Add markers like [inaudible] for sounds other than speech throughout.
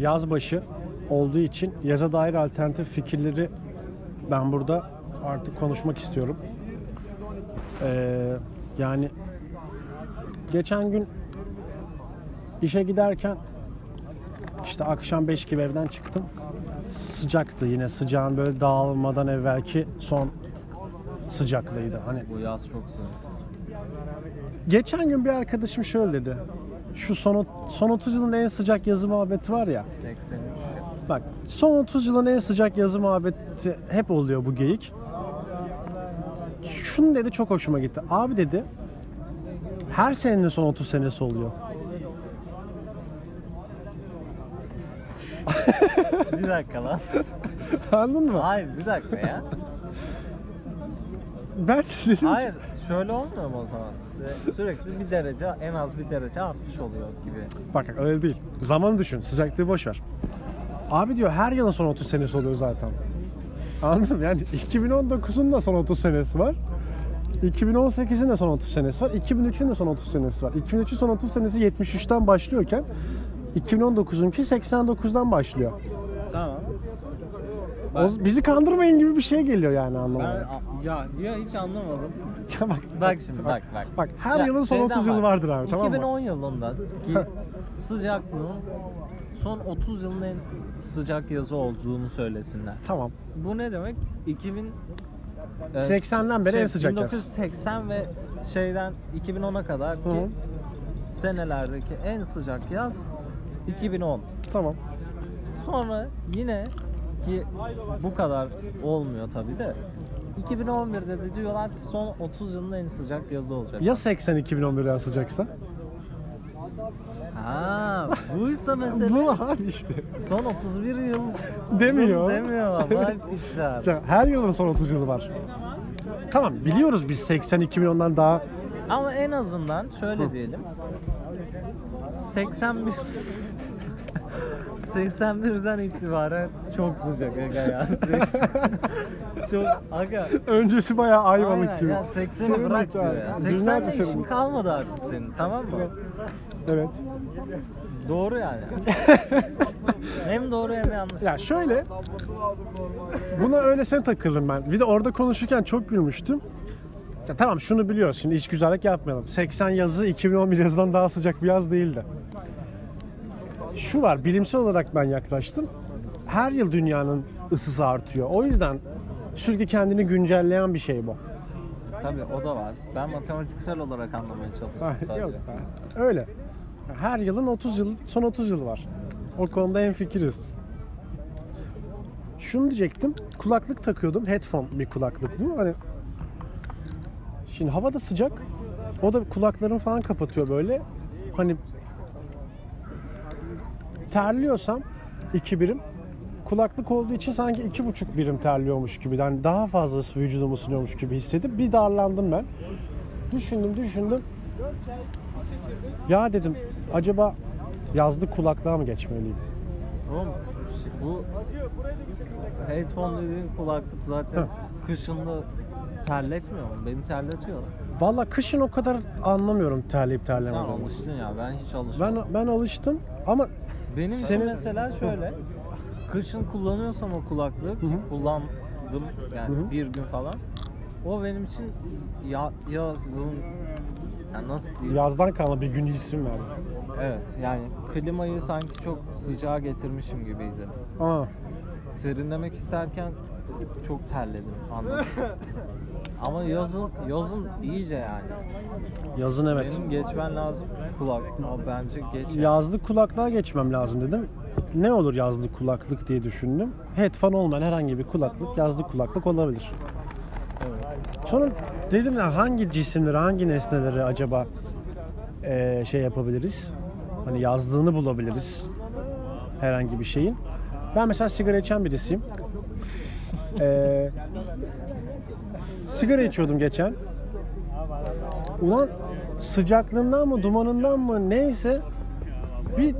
yaz başı olduğu için yaza dair alternatif fikirleri ben burada artık konuşmak istiyorum. Ee, yani geçen gün işe giderken işte akşam 5 gibi evden çıktım. Sıcaktı yine sıcağın böyle dağılmadan evvelki son sıcaklığıydı. Hani Bu yaz çok sıcak. geçen gün bir arkadaşım şöyle dedi. Şu son, son 30 yılın en sıcak yazı muhabbeti var ya. 83. Bak son 30 yılın en sıcak yazı muhabbeti hep oluyor bu geyik. Şunu dedi çok hoşuma gitti. Abi dedi her senenin son 30 senesi oluyor. [laughs] bir dakika lan. Anladın mı? Hayır bir dakika ya. Ben de dedim ki- Hayır şöyle olmuyor mu o zaman? Sürekli bir derece en az bir derece artmış oluyor gibi. Bak bak, öyle değil. Zamanı düşün. Sıcaklığı boş ver. Abi diyor her yılın son 30 senesi oluyor zaten. Anladın mı? Yani 2019'un da son 30 senesi var. 2018'in de son 30 senesi var. 2003'ün de son 30 senesi var. 2003'ün son 30 senesi 73'ten başlıyorken 2019'unki 89'dan başlıyor. Tamam. O, bizi kandırmayın gibi bir şey geliyor yani Ben, anlamaya. ya, ya hiç anlamadım. [laughs] Ya bak, Bak şimdi bak bak. Bak her Ya, yılın son şeyden 30 yılı vardır abi tamam mı? 2010 yılında ki sıcaklığın son 30 yılın en sıcak yazı olduğunu söylesinler. Tamam. Bu ne demek? 2000 e, 80'den beri en sıcak yaz. 1980 ve şeyden 2010'a kadar ki hı. senelerdeki en sıcak yaz 2010. Tamam. Sonra yine ki bu kadar olmuyor tabi de 2011'de de diyorlar ki son 30 yılın en sıcak yazı olacak. Ya 80 2011'den sıcaksa? Ha, buysa mesele. Bu abi işte. Son 31 yıl [laughs] Demiyor. Demiyor. Vay. Ya Her yılın son 30 yılı var. Tamam biliyoruz biz 80 2010'dan daha Ama en azından şöyle diyelim. 81 81'den itibaren çok sıcak aga ya. [laughs] çok aga. öncesi bayağı ayvalık Aynen gibi. ya 80'i Senin bırak diyor ya. Dünlerce 80'de senin. işin kalmadı artık senin tamam mı? Evet. Doğru yani. [laughs] hem doğru hem yanlış. Ya şöyle buna öylesine takıldım ben. Bir de orada konuşurken çok gülmüştüm. Ya tamam şunu biliyoruz şimdi iş güzellik yapmayalım. 80 yazı 2011 yazıdan daha sıcak bir yaz değildi. Şu var bilimsel olarak ben yaklaştım. Her yıl dünyanın ısısı artıyor. O yüzden sürekli kendini güncelleyen bir şey bu. Tabii o da var. Ben matematiksel olarak anlamaya çalıştım sadece. Yok, öyle. Her yılın 30 yıl, son 30 yıl var. O konuda en fikiriz. Şunu diyecektim. Kulaklık takıyordum. Headphone bir kulaklık bu. Hani Şimdi havada sıcak. O da kulaklarını falan kapatıyor böyle. Hani terliyorsam iki birim kulaklık olduğu için sanki iki buçuk birim terliyormuş gibi. Yani daha fazla vücudumu ısınıyormuş gibi hissedip bir darlandım ben. Düşündüm düşündüm. Ya dedim acaba yazlık kulaklığa mı geçmeliyim? Oğlum bu headphone dediğin kulaklık zaten kışında terletmiyor mu? Beni terletiyor. Valla kışın o kadar anlamıyorum terleyip Sen terlemediğimi. alıştın ya ben hiç alışmadım. Ben ben alıştım ama Benim Senin- mesela şöyle kışın kullanıyorsam o kulaklık Hı hı. kullandım yani Hı hı. bir gün falan. O benim için ya, yazın yani nasıl diyeyim? yazdan kalma bir gün isim verdi. Evet yani klimayı sanki çok sıcağa getirmişim gibiydi. Aa, Serinlemek isterken çok terledim anladım. [laughs] Ama yazın yazın iyice yani. yazın evet. Senin geçmen lazım kulak. Ama bence geç. yani. Yazlık kulaklığa geçmem lazım dedim. Ne olur yazlık kulaklık diye düşündüm. Headphone olmayan herhangi bir kulaklık yazlık kulaklık olabilir. Evet. Sonra dedim ya hangi cisimleri, hangi nesneleri acaba eee, şey yapabiliriz? Hani yazdığını bulabiliriz herhangi bir şeyin. Ben mesela sigara içen birisiyim. Eee, sigara içiyordum geçen. Ulan sıcaklığından mı, dumanından mı neyse bir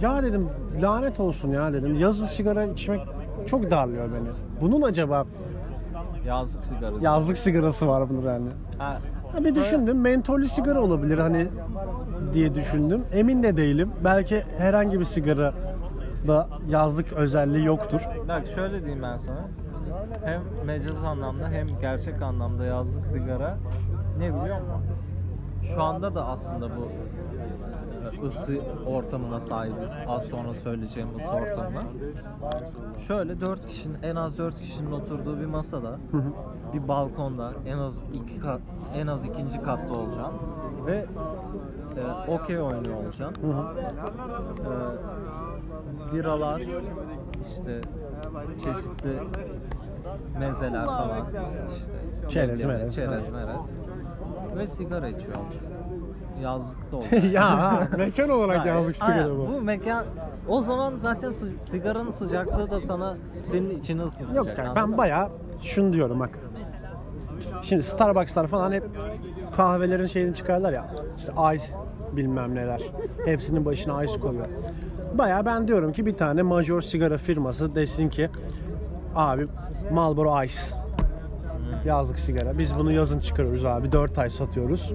ya dedim lanet olsun ya dedim. Yazın sigara içmek çok darlıyor beni. Bunun acaba Yazlık sigara. yazlık sigarası var bunun yani. Ha, Ha bir düşündüm mentollü sigara olabilir hani diye düşündüm. Emin de değilim. Belki herhangi bir sigara da yazlık özelliği yoktur. Bak şöyle diyeyim ben sana. Hem mecaz anlamda hem gerçek anlamda yazlık sigara ne biliyor musun? Şu anda da aslında bu e, ısı ortamına sahibiz. Az sonra söyleyeceğim ısı ortamına. Şöyle dört kişinin en az dört kişinin oturduğu bir masada bir balkonda en az iki kat en az ikinci katta olacaksın ve e, okey oynuyor hı. Ee, biralar işte çeşitli mezeler falan işte Çerez, leblebi, merez, çerez merez ve sigara içiyor. Yazlıkta [laughs] olacak. ya ha, mekan olarak Ya, yazlık aynen, sigara bu. Bu mekan o zaman zaten sı- sigaranın sıcaklığı da sana senin içini ısıtacak. Yok anladın ben mı? bayağı şunu diyorum bak. Şimdi Starbucks'lar falan hep kahvelerin şeyini çıkarlar ya. İşte ice bilmem neler. Hepsinin başına ice koyuyor. Bayağı ben diyorum ki bir tane major sigara firması desin ki abi Marlboro Ice yazlık sigara. Biz bunu yazın çıkarıyoruz abi. 4 ay satıyoruz.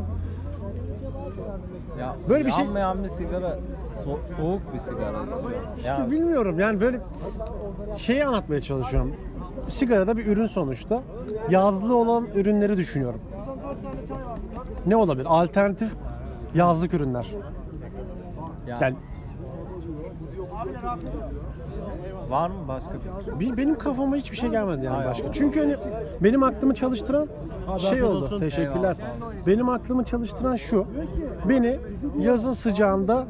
Ya, Böyle bir şey- yanmayan bir sigara so- soğuk bir sigara. İşte Ya, bilmiyorum yani böyle şeyi anlatmaya çalışıyorum. Sigara da bir ürün sonuçta. Yazlı olan ürünleri düşünüyorum. Ne olabilir? Alternatif yazlık ürünler. ya, Yani var mı başka bir bi- benim kafama hiçbir şey gelmedi yani başka. Çünkü hani benim aklımı çalıştıran şey oldu. olsun. Teşekkürler. Benim aklımı çalıştıran şu. Beni yazın sıcağında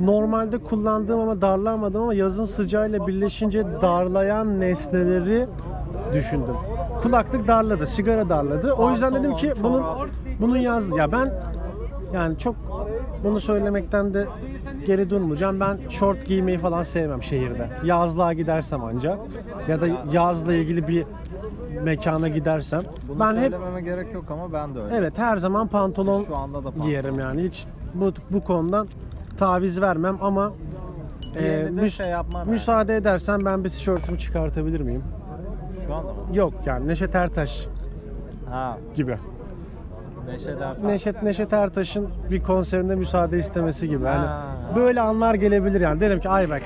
normalde kullandığım ama darlanmadım ama yazın sıcağıyla birleşince darlayan nesneleri düşündüm. Kulaklık darladı, sigara darladı. O yüzden dedim ki bunun bunun yazdı. Ya ben yani çok bunu söylemekten de geri durmayacağım. Ben şort giymeyi falan sevmem şehirde. Yazlığa gidersem anca ya da yazla ilgili bir mekana gidersem Bunu ben hep söylememe gerek yok ama ben de öyle. evet her zaman pantolon Şu anda da pantolon. giyerim yani hiç bu bu konudan taviz vermem ama e, Diğerini de müs- şey yapmam yani. müsaade edersen ben bir tişörtümü çıkartabilir miyim? Şu anda mı? Yok yani Neşet Ertaş Ha, gibi. Neşet Ertaş. Neşet Neşet Ertaş'ın bir konserinde müsaade istemesi gibi. Hani Ha. böyle anlar gelebilir yani. Derim ki ay bak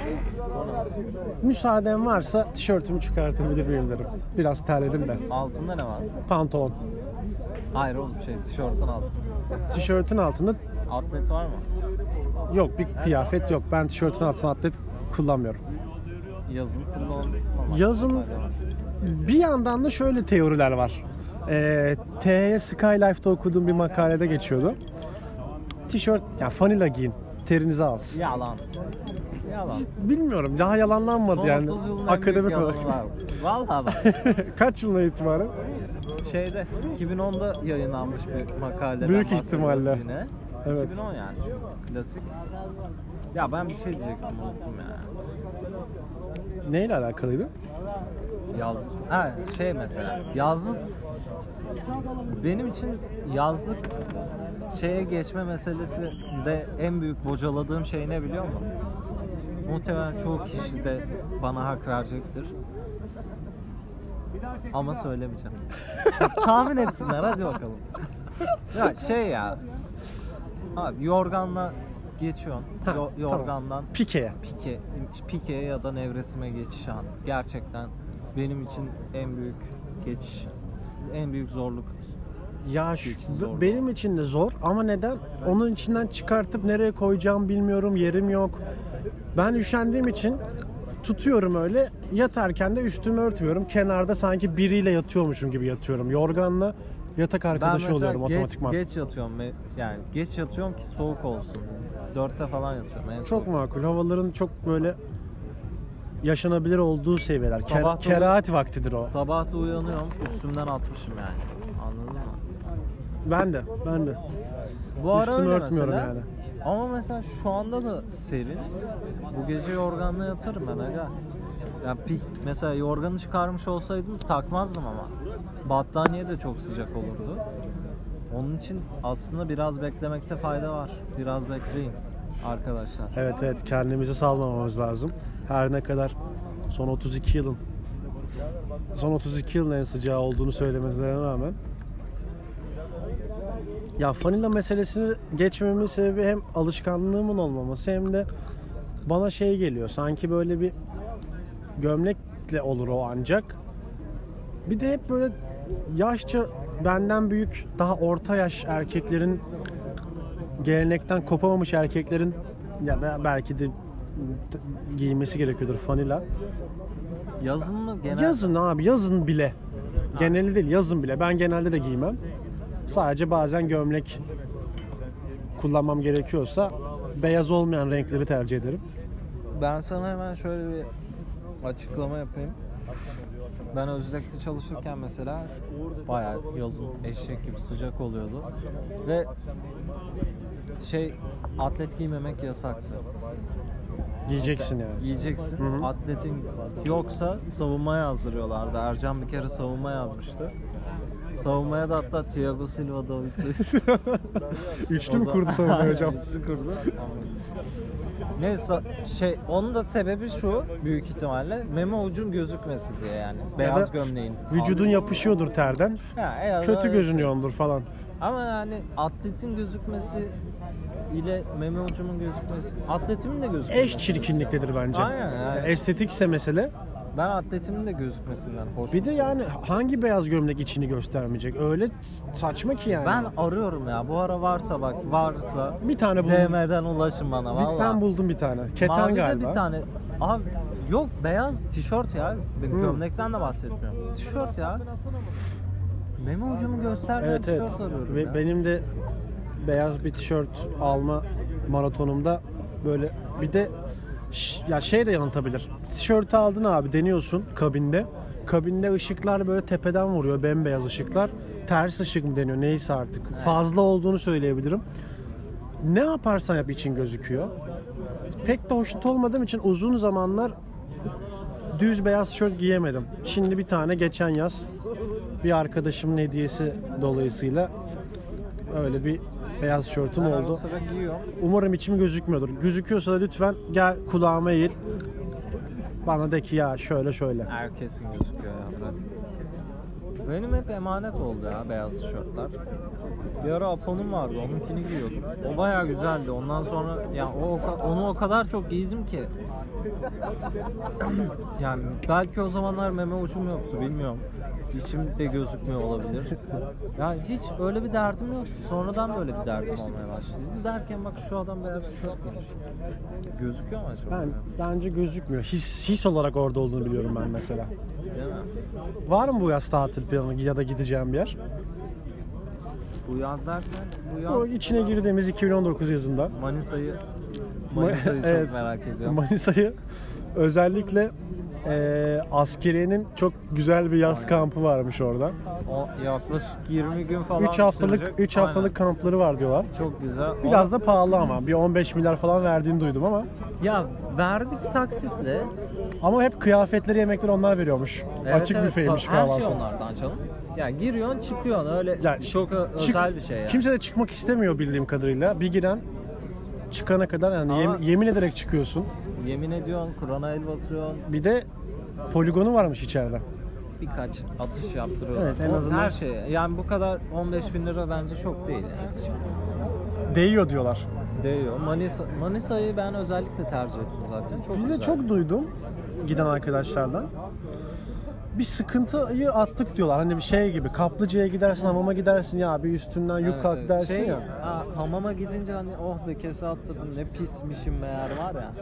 müsaaden varsa tişörtümü çıkartabilir miyim derim. Biraz terledim de. Altında ne var? Pantolon. Hayır oğlum şey tişörtün altında. Tişörtün altında Atlet var mı? yok bir kıyafet yok. Ben tişörtün altına atlet kullanmıyorum. Yazın kullanılmamak. Yazın-. Bir yandan da şöyle teoriler var. Ee, TH Skylife'da okuduğum bir makalede geçiyordu. Tişört, ya fanila giyin, terinizi alsın. Yalan. Yalan. Bilmiyorum, daha yalanlanmadı Son yani 30 yılın en akademik olarak. Vallahi bak. [laughs] Kaç yılına itibaren? Şeyde 2010'da yayınlanmış bir makaleden Büyük ihtimalle. Yine. Evet. 2010 yani klasik. Ya ben bir şey diyecektim unuttum ya. Neyle alakalıydı? Yaz. Ha şey mesela yazlık benim için yazlık şeye geçme meselesi de en büyük bocaladığım şey ne biliyor musun? Muhtemelen çoğu kişi de bana hak verecektir. Ama söylemeyeceğim. [laughs] Tahmin etsinler hadi bakalım. Ya şey ya. Abi yorganla geçiyorsun. Ha, Yo- tamam. yorgandan Pike'ye. pike, pike'ye ya da nevresime geçiş an gerçekten benim için en büyük geçiş, en büyük zorluk. Ya şu, Hiç zor benim için de zor ama neden? Onun içinden çıkartıp nereye koyacağım bilmiyorum, yerim yok. Ben üşendiğim için tutuyorum öyle. Yatarken de üstümü örtmüyorum. Kenarda sanki biriyle yatıyormuşum gibi yatıyorum. Yorganla yatak arkadaşı ben oluyorum geç, otomatikman. geç yatıyorum yani geç yatıyorum ki soğuk olsun. Dörtte falan yatıyorum en Çok soğuk. makul. Havaların çok böyle yaşanabilir olduğu seviyeler. Ker- Sabah da- kerahat vaktidir o. Sabah da uyanıyorum üstümden atmışım yani. Anladın mı? Ben de, ben de. Bu ara Üstümü öyle örtmüyorum mesela. yani. Ama mesela şu anda da serin. Bu gece yorganla yatarım ben aga. Ya pik, mesela yorganı çıkarmış olsaydım takmazdım ama. Battaniye de çok sıcak olurdu. Onun için aslında biraz beklemekte fayda var. Biraz bekleyin arkadaşlar. Evet evet kendimizi salmamamız lazım. Her ne kadar son 32 yılın son 32 yılın en sıcağı olduğunu söylemesine rağmen ya fanila meselesini geçmemin sebebi hem alışkanlığımın olmaması hem de bana şey geliyor. Sanki böyle bir gömlekle olur o ancak. Bir de hep böyle yaşça benden büyük daha orta yaş erkeklerin gelenekten kopamamış erkeklerin ya da belki de giymesi gerekiyordur fanila. Yazın mı genel? Yazın abi yazın bile. Geneli değil yazın bile. Ben genelde de giymem. Sadece bazen gömlek kullanmam gerekiyorsa beyaz olmayan renkleri tercih ederim. Ben sana hemen şöyle bir açıklama yapayım. Ben Özlek'te çalışırken mesela bayağı yazın eşek gibi sıcak oluyordu. Ve şey atlet giymemek yasaktı. Giyeceksin yani. Giyeceksin. Hı hı. Atletin yoksa savunmaya yazdırıyorlardı. Ercan bir kere savunma yazmıştı. Savunmaya da hatta Thiago Silva David Luiz. [laughs] Üçlü mü kurdu zaman- savunma Aynen, hocam? [laughs] Üçlü kurdu. Neyse şey onun da sebebi şu büyük ihtimalle meme ucun gözükmesi diye yani. Beyaz da gömleğin. Vücudun yapışıyordur terden. Eğer Kötü görünüyordur falan. Ama yani atletin gözükmesi ile meme ucumun gözükmesi atletimin de gözükmesi. Eş çirkinliktedir bence. Aynen yani. Estetikse mesele. Ben atletimin de gözükmesinden hoş. Bir de yani hangi beyaz gömlek içini göstermeyecek? Öyle saçma ki yani. ben arıyorum ya. Bu ara varsa bak varsa bir tane buldum. DM'den ulaşın bana valla. Ben buldum bir tane. Keten Mavide galiba. bir tane. Abi yok beyaz tişört ya. Ben Hı. Gömlekten de bahsetmiyorum. Tişört ya. Meme ucumu göstermeyen Evet evet. tişört arıyorum Ve ya. benim de beyaz bir tişört alma maratonumda böyle bir de ya şey de yanıltabilir. Tişörtü aldın abi deniyorsun kabinde. Kabinde ışıklar böyle tepeden vuruyor bembeyaz ışıklar. Ters ışık mı deniyor neyse artık. Fazla olduğunu söyleyebilirim. Ne yaparsan yap için gözüküyor. Pek de hoşnut olmadığım için uzun zamanlar düz beyaz tişört giyemedim. Şimdi bir tane geçen yaz bir arkadaşımın hediyesi dolayısıyla öyle bir beyaz tişörtüm ben oldu. Umarım içim gözükmüyordur. Gözüküyorsa da lütfen gel kulağıma eğil. Bana de ki ya şöyle şöyle. Herkesin gözüküyor ya bırak. Benim hep emanet oldu ya beyaz tişörtler. Bir ara Apo'nun vardı, onunkini giyiyordum. O bayağı güzeldi. Ondan sonra ya o onu o kadar çok giydim ki. [clears throat] yani belki o zamanlar meme ucum yoktu bilmiyorum. İçim de gözükmüyor olabilir. Ya hiç öyle bir derdim yoktu. Sonradan böyle bir derdim olmaya başladı. Derken bak şu adam beyaz tişört giymiş. Gözüküyor mu acaba? Ben bence gözükmüyor. His, his olarak orada olduğunu biliyorum ben mesela. Değil mi? Var mı bu yaz tatil planı ya da gideceğim bir yer? Bu yaz derken bu yaz O içine girdiğimiz 2019 yazında. Manisa'yı Manisa'yı çok Evet, merak ediyorum. Manisa'yı özellikle eee askeriyenin çok güzel bir yaz Aynen. kampı varmış orada. O yaklaşık 20 gün falan 3 haftalık sürecek. 3 Aynen. haftalık kampları var diyorlar. çok güzel. Biraz O- da pahalı ama bir 15 milyar falan verdiğini duydum ama ya verdik taksitle. ama hep kıyafetleri yemekleri onlar veriyormuş. Evet, Açık evet, büfeymiş ta- Her kahvaltı. şey onlardan canım. Ya giriyorsun çıkıyorsun öyle Ya çok özel bir şey ya. Kimse de çıkmak istemiyor bildiğim kadarıyla. Bir giren çıkana kadar yani yem- yemin ederek çıkıyorsun. Yemin ediyorsun Kur'an'a el basıyorsun. Bir de poligonu varmış içeride. Birkaç atış yaptırıyorlar. Evet, en O- azından- Her şey. Yani bu kadar 15 bin lira bence çok değil yani. Değiyor diyorlar. Değiyor. Manisa, Manisa'yı ben özellikle tercih ettim zaten. Çok Biz de güzel. çok duydum giden arkadaşlardan. Bir sıkıntıyı attık diyorlar. Hani bir şey gibi kaplıcaya gidersin, hamama gidersin ya bir üstünden yük Evet, kalk evet. dersin Şey, ya. ha, hamama gidince hani oh be kese attırdım ne pismişim meğer var ya.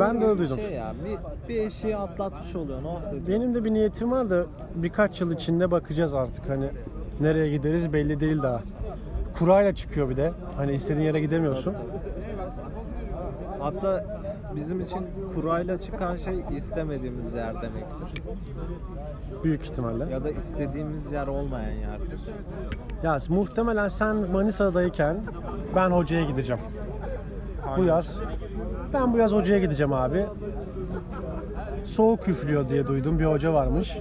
Ben de gibi öyle bir duydum. Şey ya, bir, bir eşiği atlatmış oluyorsun oh dedi. Benim de bir niyetim var da birkaç yıl içinde bakacağız artık hani nereye gideriz belli değil daha. Kurayla çıkıyor bir de. Hani istediğin yere gidemiyorsun. Hatta bizim için kurayla çıkan şey istemediğimiz yer demektir. Büyük ihtimalle. Ya da istediğimiz yer olmayan yerdir. Ya muhtemelen sen Manisa'dayken ben hocaya gideceğim. Bu yaz. Ben bu yaz hocaya gideceğim abi. Soğuk üflüyor diye duydum. Bir hoca varmış.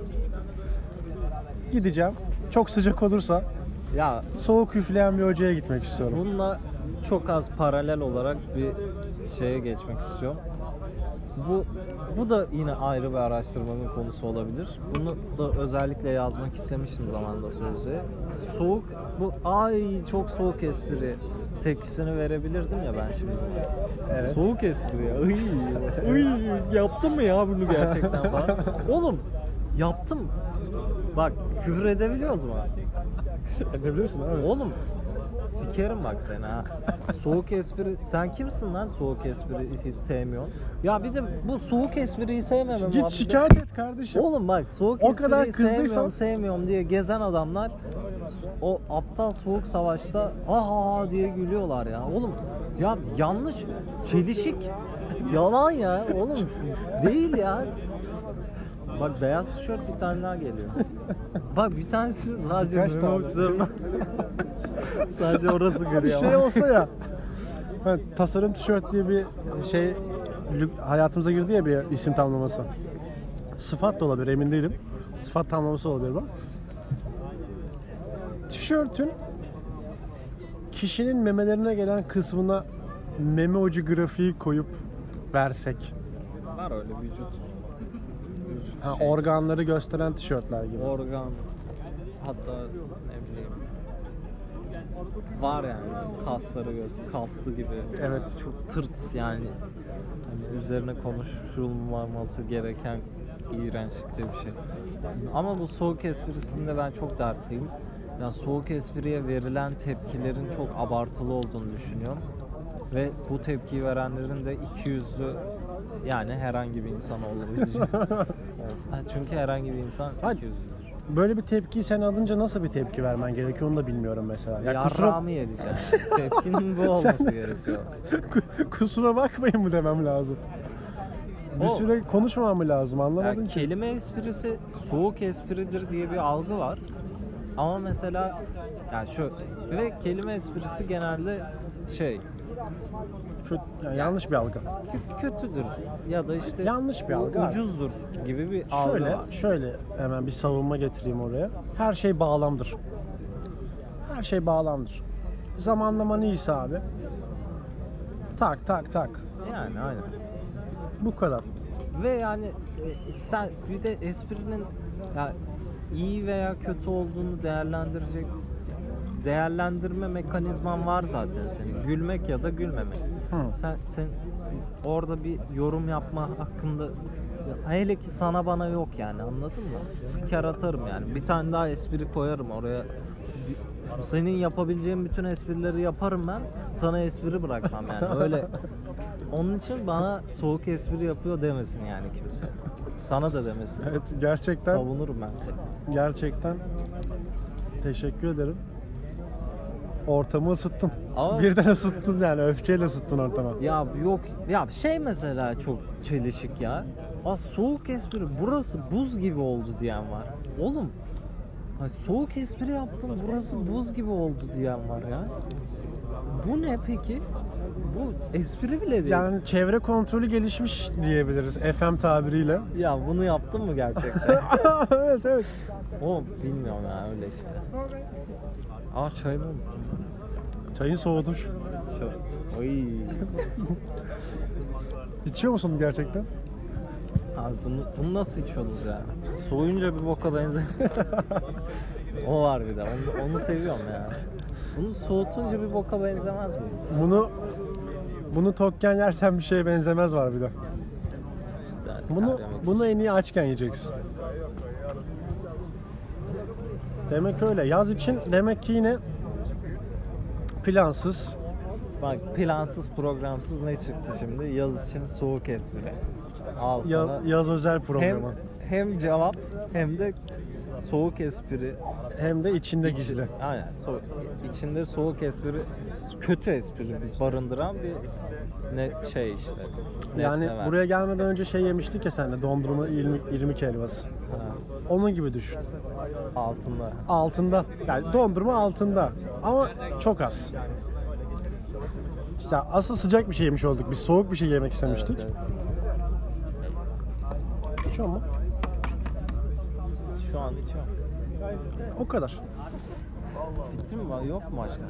Gideceğim. Çok sıcak olursa Ya soğuk üfleyen bir hocaya gitmek istiyorum. Bununla çok az paralel olarak bir şeye geçmek istiyorum. Bu bu da yine ayrı bir araştırmanın konusu olabilir. Bunu da özellikle yazmak istemişim zamanda sözü. Soğuk bu ay çok soğuk espri tepkisini verebilirdim ya ben şimdi. Evet. Soğuk espri ya. Iy, iy, yaptın mı ya bunu gerçekten falan. [laughs] Oğlum yaptım. Bak küfür edebiliyoruz mu? Edebilirsin abi. Oğlum sikerim bak seni ha. Soğuk espri sen kimsin lan soğuk espri hiç sevmiyorsun? Ya bir de bu soğuk espriyi sevmemem Git muhabbeti- şikayet et kardeşim. Oğlum bak soğuk O espriyi kadar kızdıysan- sevmiyorum sevmiyorum diye gezen adamlar o aptal soğuk savaşta aha diye gülüyorlar ya. Oğlum ya yanlış çelişik yalan ya oğlum değil ya. Bak beyaz tişört bir tane daha geliyor. [laughs] Bak bir tanesi sadece Kaç tane? uçlarına [laughs] sadece orası Bir giriyor. şey olsa ya. hani tasarım tişört diye bir şey hayatımıza girdi ya bir isim tamlaması. Sıfat da olabilir emin değilim. Sıfat tamlaması olabilir bu. Tişörtün kişinin memelerine gelen kısmına meme ucu grafiği koyup versek. Var öyle vücut. Ha, şey. organları gösteren tişörtler gibi. organ hatta ne bileyim var yani kasları göster kaslı gibi Evet. çok tırt yani Hani üzerine konuşulmaması gereken iğrençlikte bir şey ama bu soğuk esprisinde ben çok dertliyim yani soğuk espriye verilen tepkilerin çok abartılı olduğunu düşünüyorum ve bu tepkiyi verenlerin de iki yüzlü yani herhangi bir insan olabilecek. [laughs] Çünkü herhangi bir insan yüzlüdür. Böyle bir tepkiyi sen alınca nasıl bir tepki vermen gerekiyor onu da bilmiyorum mesela. Ya kusura, yedeceğim. [laughs] Tepkinin bu olması gerekiyor. kusura bakmayın mı demem lazım. Bir O- süre konuşmamam mı lazım anlamadım Yani ki. kelime esprisi soğuk espridir diye bir algı var. Ama mesela yani şu ve kelime esprisi genelde şey Şu, yani yanlış bir algı. kö- kötüdür ya da işte Yanlış bir algı abi. ucuzdur gibi bir algı Şöyle, var. şöyle hemen bir savunma getireyim oraya. Her şey bağlamdır. Her şey bağlamdır. Zamanlaman iyiyse abi. Tak tak tak. Yani aynen. Bu kadar. Ve yani e, sen bir de esprinin ya iyi veya kötü olduğunu değerlendirecek değerlendirme mekanizman var zaten senin. Gülmek ya da gülmemek. Hı. Sen sen orada bir yorum yapma hakkında ya hele ki sana bana yok yani anladın mı? Siker atarım yani. Bir tane daha espri koyarım oraya. Senin yapabileceğin bütün esprileri yaparım ben. Sana espri bırakmam yani. Öyle onun için bana soğuk espri yapıyor demesin yani kimse. Sana da demesin. Evet gerçekten Savunurum ben seni. gerçekten teşekkür ederim. Ortamı ısıttın. Ama- [laughs] Birden ısıttın yani öfkeyle ısıttın ortamı. Ya yok ya şey mesela çok çelişik ya. Aa soğuk espri burası buz gibi oldu diyen var. Oğlum ay soğuk espri yaptım burası buz gibi oldu diyen var ya. Bu ne peki? Bu espri bile değil. Yani çevre kontrolü gelişmiş diyebiliriz FM tabiriyle. Ya bunu yaptın mı gerçekten? [laughs] evet evet. Oğlum bilmiyorum ya öyle işte. Aa çay mı? Çayın soğudur. Oy. İçiyor musun gerçekten? Abi bunu, bunu nasıl içiyorsunuz ya? Soğuyunca bir boka benzer. [laughs] o var bir de. Onu, onu seviyorum ya. Bunu soğutunca bir boka benzemez mi? Bunu bunu tokken yersen bir şeye benzemez var bir de. İşte Bunu bunu en iyi açken yiyeceksin. Demek öyle. Yaz için demek ki yine plansız. Bak plansız programsız ne çıktı şimdi? Yaz için soğuk espri. Al sana. Yaz, yaz özel programı. hem cevap hem de soğuk espri. Hem de içinde İçi- gizli. Aynen. So, içinde soğuk espri, kötü espri barındıran bir ne şey işte. Yani var. buraya gelmeden önce şey yemiştik ya senle dondurma irmik, irmik helvası. Ha, Onun gibi düşün. altında. Altında. Yani dondurma altında. Ama çok az. Ya asıl sıcak bir şey yemiş olduk. Biz soğuk bir şey yemek istemiştik. Evet, evet. İçiyor mu? Şu an içiyorum. O kadar. Bitti mi? Yok mu başka?